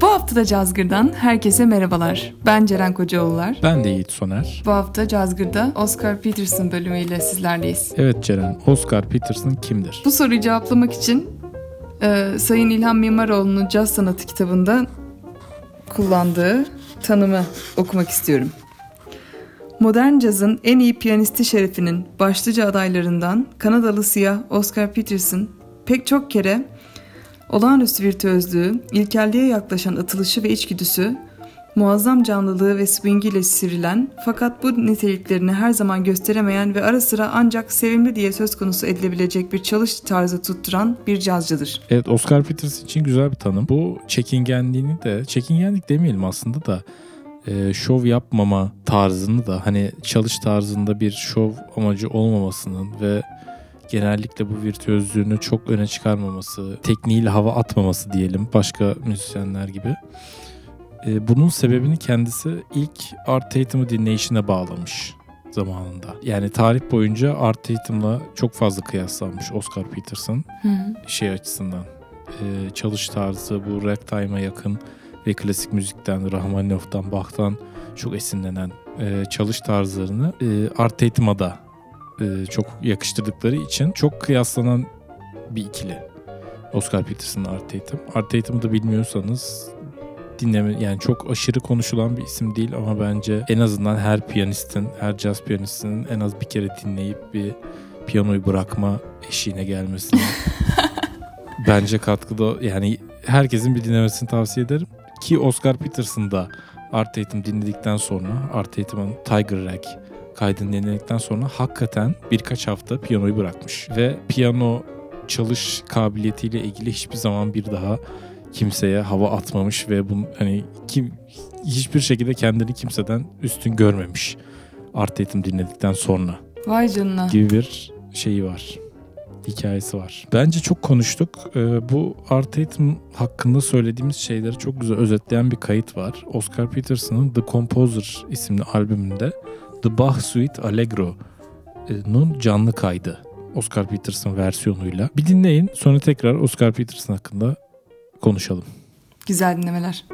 Bu hafta da Cazgır'dan herkese merhabalar. Ben Ceren Kocaoğullar. Ben de Yiğit Soner. Bu hafta Cazgır'da Oscar Peterson bölümüyle sizlerleyiz. Evet Ceren, Oscar Peterson kimdir? Bu soruyu cevaplamak için e, Sayın İlhan Mimaroğlu'nun Caz Sanatı kitabında kullandığı tanımı okumak istiyorum. Modern cazın en iyi piyanisti şerefinin başlıca adaylarından Kanadalı siyah Oscar Peterson pek çok kere olağanüstü virtüözlüğü, ilkelliğe yaklaşan atılışı ve içgüdüsü, muazzam canlılığı ve swingiyle sivrilen fakat bu niteliklerini her zaman gösteremeyen ve ara sıra ancak sevimli diye söz konusu edilebilecek bir çalış tarzı tutturan bir cazcıdır. Evet Oscar Peterson için güzel bir tanım. Bu çekingenliğini de, çekingenlik demeyelim aslında da e, şov yapmama tarzını da hani çalış tarzında bir şov amacı olmamasının ve genellikle bu virtüözlüğünü çok öne çıkarmaması, tekniğiyle hava atmaması diyelim başka müzisyenler gibi. E, bunun sebebini kendisi ilk Art Tatum'u dinleyişine bağlamış zamanında. Yani tarih boyunca Art Tatum'la çok fazla kıyaslanmış Oscar Peterson şey açısından. E, çalış tarzı bu ragtime'a yakın ve klasik müzikten, Rahmaninov'dan, Bach'tan çok esinlenen e, çalış tarzlarını e, Art Tatum'a da e, çok yakıştırdıkları için çok kıyaslanan bir ikili. Oscar Peterson, Art Tatum. Art Tatum'u da bilmiyorsanız dinleme yani çok aşırı konuşulan bir isim değil ama bence en azından her piyanistin, her jazz piyanistinin en az bir kere dinleyip bir piyanoyu bırakma eşiğine gelmesini bence katkıda yani herkesin bir dinlemesini tavsiye ederim. Ki Oscar Peterson da Art Tatum dinledikten sonra Art Tatum'un Tiger Rag kaydını dinledikten sonra hakikaten birkaç hafta piyanoyu bırakmış. Ve piyano çalış kabiliyetiyle ilgili hiçbir zaman bir daha kimseye hava atmamış ve bu hani kim hiçbir şekilde kendini kimseden üstün görmemiş. Art Tatum dinledikten sonra Vay canına. gibi bir şeyi var. Hikayesi var. Bence çok konuştuk. Ee, bu Art Tatum hakkında söylediğimiz şeyleri çok güzel özetleyen bir kayıt var. Oscar Peterson'ın The Composer isimli albümünde The Bach Suite Allegro'nun canlı kaydı. Oscar Peterson versiyonuyla. Bir dinleyin sonra tekrar Oscar Peterson hakkında konuşalım. Güzel dinlemeler.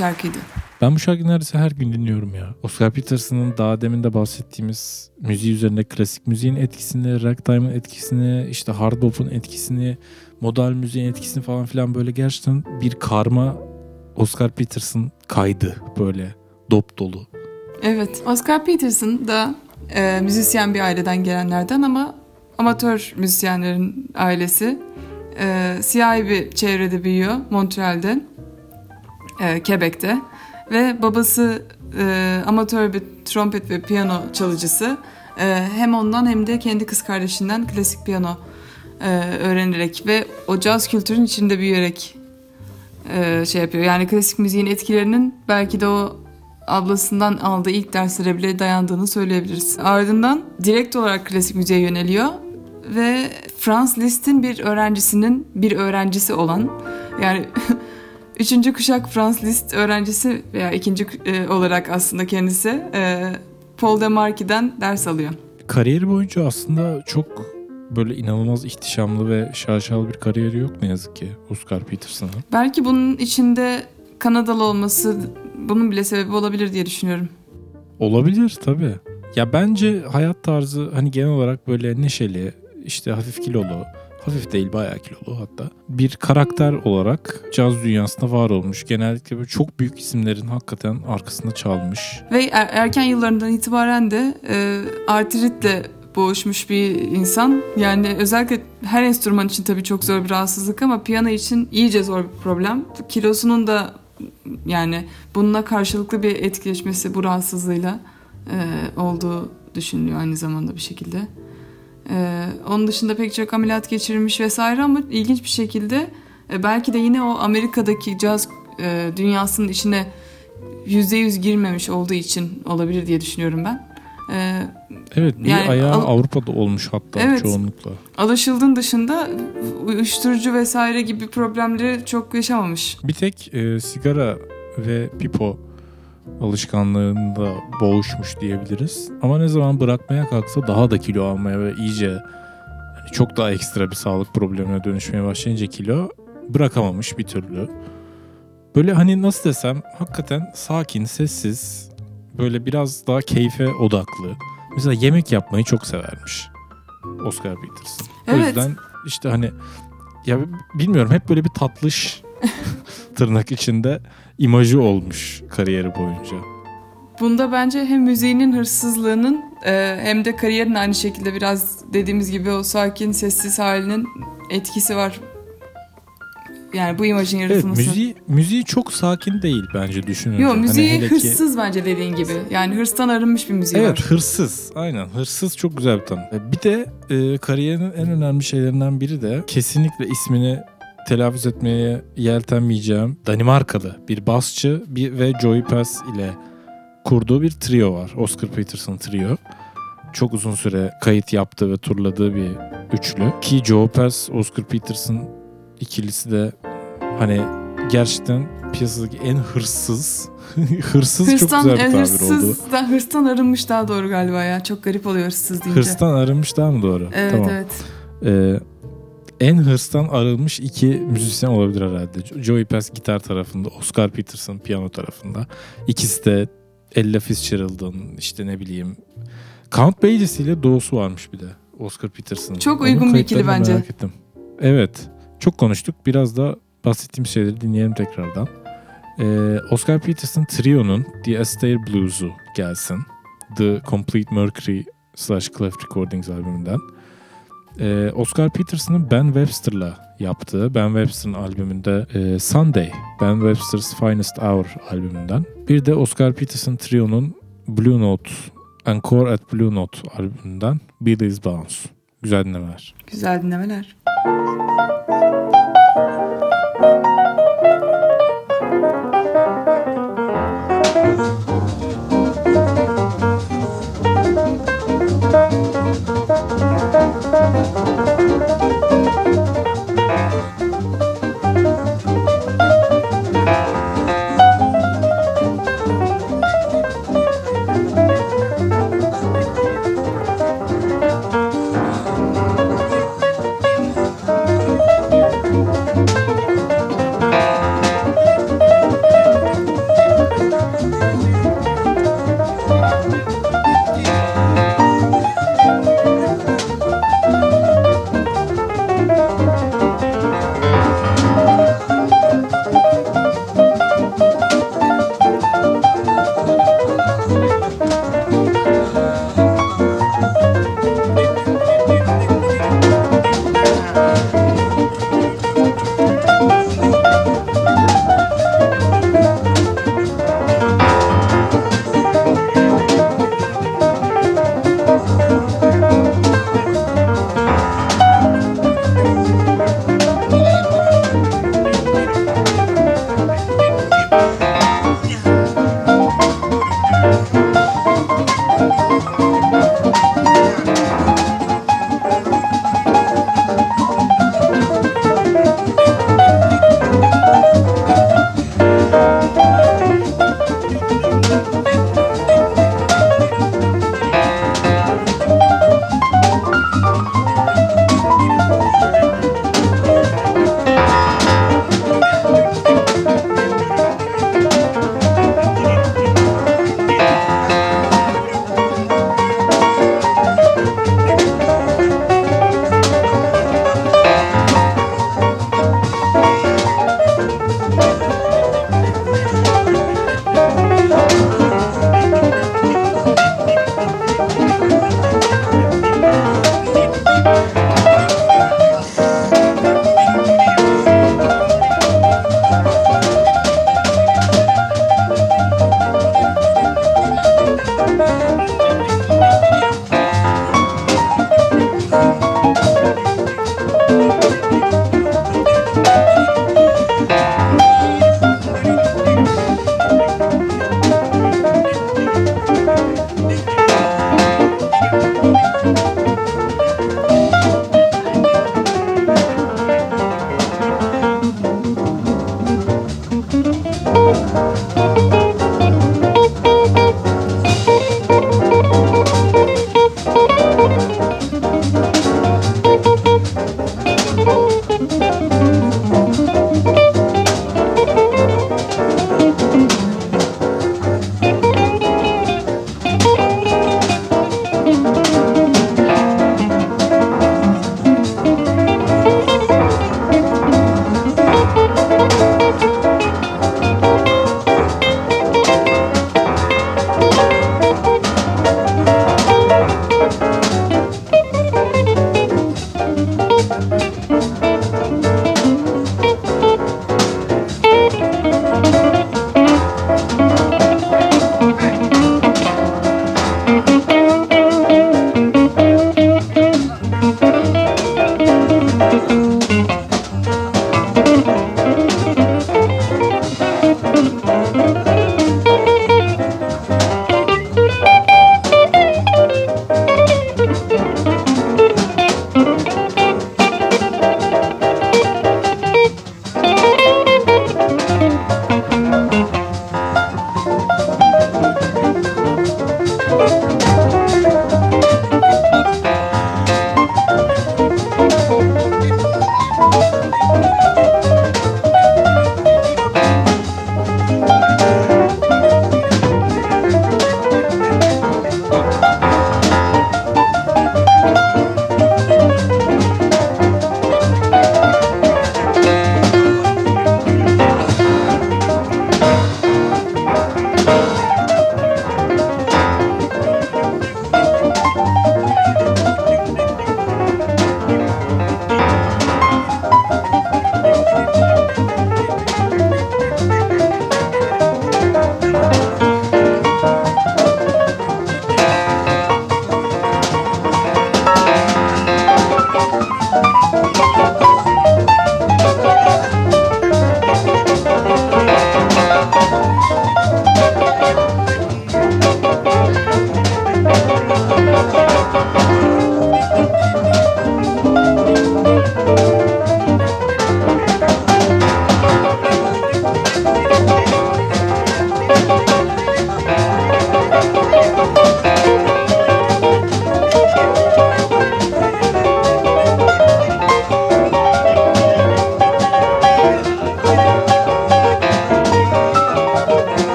Şarkıydı. Ben bu şarkıyı neredeyse her gün dinliyorum ya. Oscar Peterson'ın daha demin de bahsettiğimiz müziği üzerinde klasik müziğin etkisini, ragtime'ın etkisini, işte hard bop'un etkisini, modal müziğin etkisini falan filan böyle gerçekten bir karma Oscar Peterson kaydı böyle dop dolu. Evet. Oscar Peterson da e, müzisyen bir aileden gelenlerden ama amatör müzisyenlerin ailesi. E, siyahi bir çevrede büyüyor Montreal'de, e, Quebec'te. Ve babası e, amatör bir trompet ve piyano çalıcısı. E, hem ondan hem de kendi kız kardeşinden klasik piyano e, öğrenerek ve o caz kültürün içinde büyüyerek e, şey yapıyor. Yani klasik müziğin etkilerinin belki de o ablasından aldığı ilk derslere bile dayandığını söyleyebiliriz. Ardından direkt olarak klasik müziğe yöneliyor ve Franz Liszt'in bir öğrencisinin bir öğrencisi olan yani üçüncü kuşak Franz Liszt öğrencisi veya ikinci e, olarak aslında kendisi e, Paul Demarqui'den ders alıyor. Kariyeri boyunca aslında çok böyle inanılmaz ihtişamlı ve şaşalı bir kariyeri yok ne yazık ki Oscar Peterson'ın. Belki bunun içinde Kanadalı olması bunun bile sebebi olabilir diye düşünüyorum. Olabilir tabii. Ya bence hayat tarzı hani genel olarak böyle neşeli, işte hafif kilolu, hafif değil bayağı kilolu hatta. Bir karakter olarak caz dünyasında var olmuş. Genellikle böyle çok büyük isimlerin hakikaten arkasında çalmış. Ve er- erken yıllarından itibaren de e, artritle boğuşmuş bir insan. Yani özellikle her enstrüman için tabii çok zor bir rahatsızlık ama piyano için iyice zor bir problem. Kilosunun da yani bununla karşılıklı bir etkileşmesi bu rahatsızlığıyla e, olduğu düşünülüyor aynı zamanda bir şekilde. E, onun dışında pek çok ameliyat geçirmiş vesaire ama ilginç bir şekilde e, belki de yine o Amerika'daki caz e, dünyasının içine %100 girmemiş olduğu için olabilir diye düşünüyorum ben. E, Evet bir Yani ayağı al- Avrupa'da olmuş hatta Evet. çoğunlukla. alışıldığın dışında uyuşturucu vesaire gibi problemleri çok yaşamamış. Bir tek e, sigara ve pipo alışkanlığında boğuşmuş diyebiliriz. Ama ne zaman bırakmaya kalksa daha da kilo almaya ve iyice çok daha ekstra bir sağlık problemine dönüşmeye başlayınca kilo bırakamamış bir türlü. Böyle hani nasıl desem hakikaten sakin, sessiz, böyle biraz daha keyfe odaklı. Mesela yemek yapmayı çok severmiş Oscar Peterson. O Evet. yüzden işte hani ya bilmiyorum hep böyle bir tatlış tırnak içinde imajı olmuş kariyeri boyunca. Bunda bence hem müziğinin hırsızlığının e, hem de kariyerin aynı şekilde biraz dediğimiz gibi o sakin sessiz halinin etkisi var. Yani bu imajın Evet yaratılması. müziği, müziği çok sakin değil bence düşününce. Yok Hani müziği ki- hırsız bence dediğin gibi. Yani hırstan arınmış bir müziği Evet var. hırsız aynen hırsız çok güzel bir tanım. E, Bir de e, kariyerinin en önemli şeylerinden biri de kesinlikle ismini telaffuz etmeye yeltenmeyeceğim Danimarkalı bir basçı bir ve Joey Pass ile kurduğu bir trio var. Oscar Peterson trio. Çok uzun süre kayıt yaptığı ve turladığı bir üçlü. Ki Joe Pass, Oscar Peterson ikilisi de hani gerçekten piyasadaki en hırsız hırsız çok Hırstan, güzel bir e, tabir oldu. hırsız, da, hırstan arınmış daha doğru galiba ya. Çok garip oluyor hırsız deyince. Hırstan arınmış daha mı doğru? Evet tamam. evet. Ee, en hırstan arınmış iki müzisyen olabilir herhalde. Joey Pass gitar tarafında, Oscar Peterson piyano tarafında. İkisi de Ella Fitzgerald'ın işte ne bileyim Count Basie ile doğusu varmış bir de Oscar Peterson'ın. Çok Onun uygun bir ikili bence. Merak ettim. Evet. Çok konuştuk. Biraz da bahsettiğim şeyleri dinleyelim tekrardan. Ee, Oscar Peterson Trio'nun The Astaire Blues'u gelsin. The Complete Mercury slash Clef Recordings albümünden. Ee, Oscar Peterson'ın Ben Webster'la yaptığı Ben Webster'ın albümünde e, Sunday, Ben Webster's Finest Hour albümünden. Bir de Oscar Peterson Trio'nun Blue Note, Encore at Blue Note albümünden Billy's Bounce. Güzel dinlemeler. Güzel dinlemeler.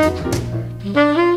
Mm-hmm.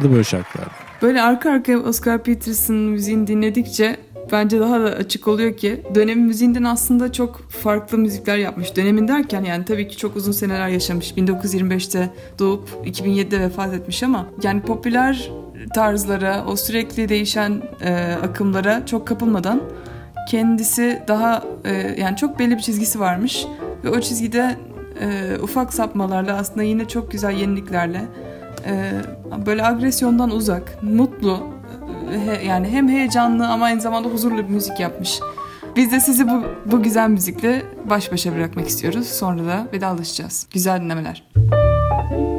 Bunlar böyle şarkılar. Böyle arka arkaya Oscar Peterson'ın müziğini dinledikçe bence daha da açık oluyor ki dönemin müziğinden aslında çok farklı müzikler yapmış. Dönemin derken yani tabii ki çok uzun seneler yaşamış. 1925'te doğup 2007'de vefat etmiş ama yani popüler tarzlara, o sürekli değişen e, akımlara çok kapılmadan kendisi daha e, yani çok belli bir çizgisi varmış ve o çizgide e, ufak sapmalarla aslında yine çok güzel yeniliklerle böyle agresyondan uzak, mutlu e, yani hem heyecanlı ama aynı zamanda huzurlu bir müzik yapmış. Biz de sizi bu, bu güzel müzikle baş başa bırakmak istiyoruz. Sonra da vedalaşacağız. Güzel dinlemeler. Bu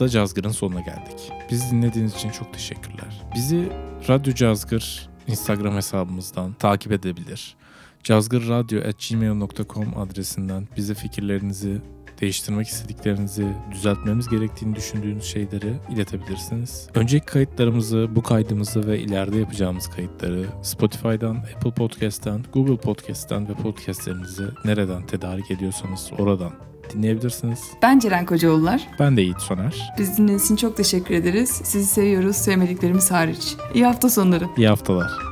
da Cazgır'ın sonuna geldik. Bizi dinlediğiniz için çok teşekkürler. Bizi Radyo Cazgır Instagram hesabımızdan takip edebilir. cazgırradyo.gmail.com adresinden bize fikirlerinizi, değiştirmek istediklerinizi, düzeltmemiz gerektiğini düşündüğünüz şeyleri iletebilirsiniz. Önceki kayıtlarımızı, bu kaydımızı ve ileride yapacağımız kayıtları Spotify'dan, Apple Podcast'ten, Google Podcast'ten ve podcastlerinizi nereden tedarik ediyorsanız oradan dinleyebilirsiniz. Ben Ceren Kocaoğullar. Ben de Yiğit Soner. Biz dinlediğiniz için çok teşekkür ederiz. Sizi seviyoruz, sevmediklerimiz hariç. İyi hafta sonları. İyi haftalar.